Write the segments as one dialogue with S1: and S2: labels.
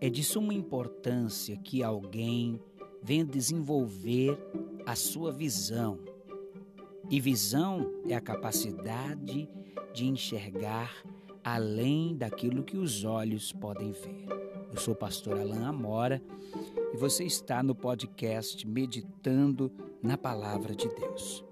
S1: é de suma importância que alguém venha desenvolver a sua visão. E visão é a capacidade de enxergar além daquilo que os olhos podem ver. Eu sou o pastor Alain Amora e você está no podcast Meditando na Palavra de Deus.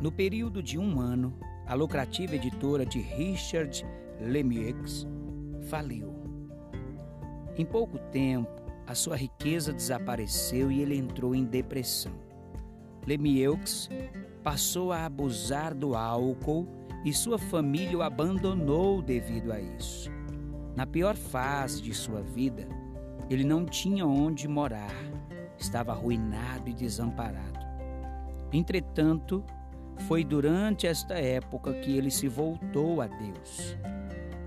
S1: No período de um ano, a lucrativa editora de Richard Lemieux faliu. Em pouco tempo, a sua riqueza desapareceu e ele entrou em depressão. Lemieux passou a abusar do álcool e sua família o abandonou devido a isso. Na pior fase de sua vida, ele não tinha onde morar, estava arruinado e desamparado. Entretanto, foi durante esta época que ele se voltou a Deus.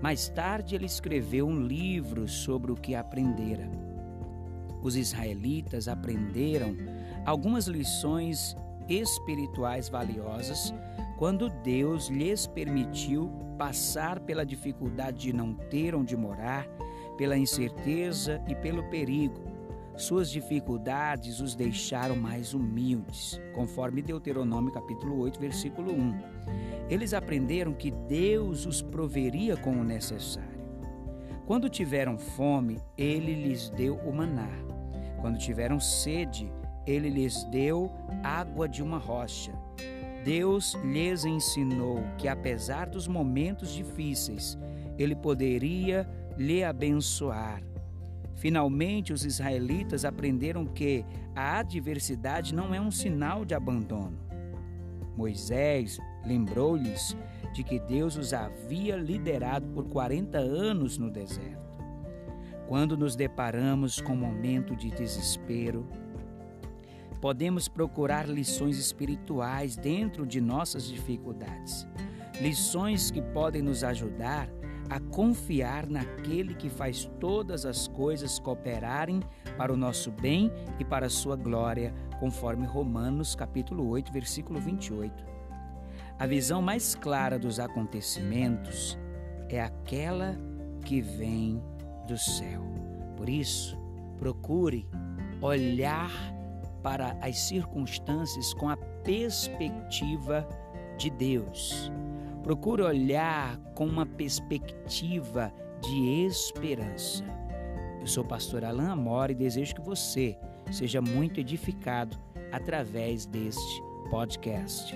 S1: Mais tarde, ele escreveu um livro sobre o que aprendera. Os israelitas aprenderam algumas lições espirituais valiosas quando Deus lhes permitiu passar pela dificuldade de não ter onde morar, pela incerteza e pelo perigo suas dificuldades os deixaram mais humildes, conforme Deuteronômio capítulo 8, versículo 1. Eles aprenderam que Deus os proveria com o necessário. Quando tiveram fome, ele lhes deu o maná. Quando tiveram sede, ele lhes deu água de uma rocha. Deus lhes ensinou que, apesar dos momentos difíceis, ele poderia lhe abençoar Finalmente, os israelitas aprenderam que a adversidade não é um sinal de abandono. Moisés lembrou-lhes de que Deus os havia liderado por 40 anos no deserto. Quando nos deparamos com um momento de desespero, podemos procurar lições espirituais dentro de nossas dificuldades, lições que podem nos ajudar a confiar naquele que faz todas as coisas cooperarem para o nosso bem e para a sua glória, conforme Romanos capítulo 8, versículo 28. A visão mais clara dos acontecimentos é aquela que vem do céu. Por isso, procure olhar para as circunstâncias com a perspectiva de Deus Procure olhar com uma perspectiva de esperança. Eu sou o pastor Alain Amora e desejo que você seja muito edificado através deste podcast.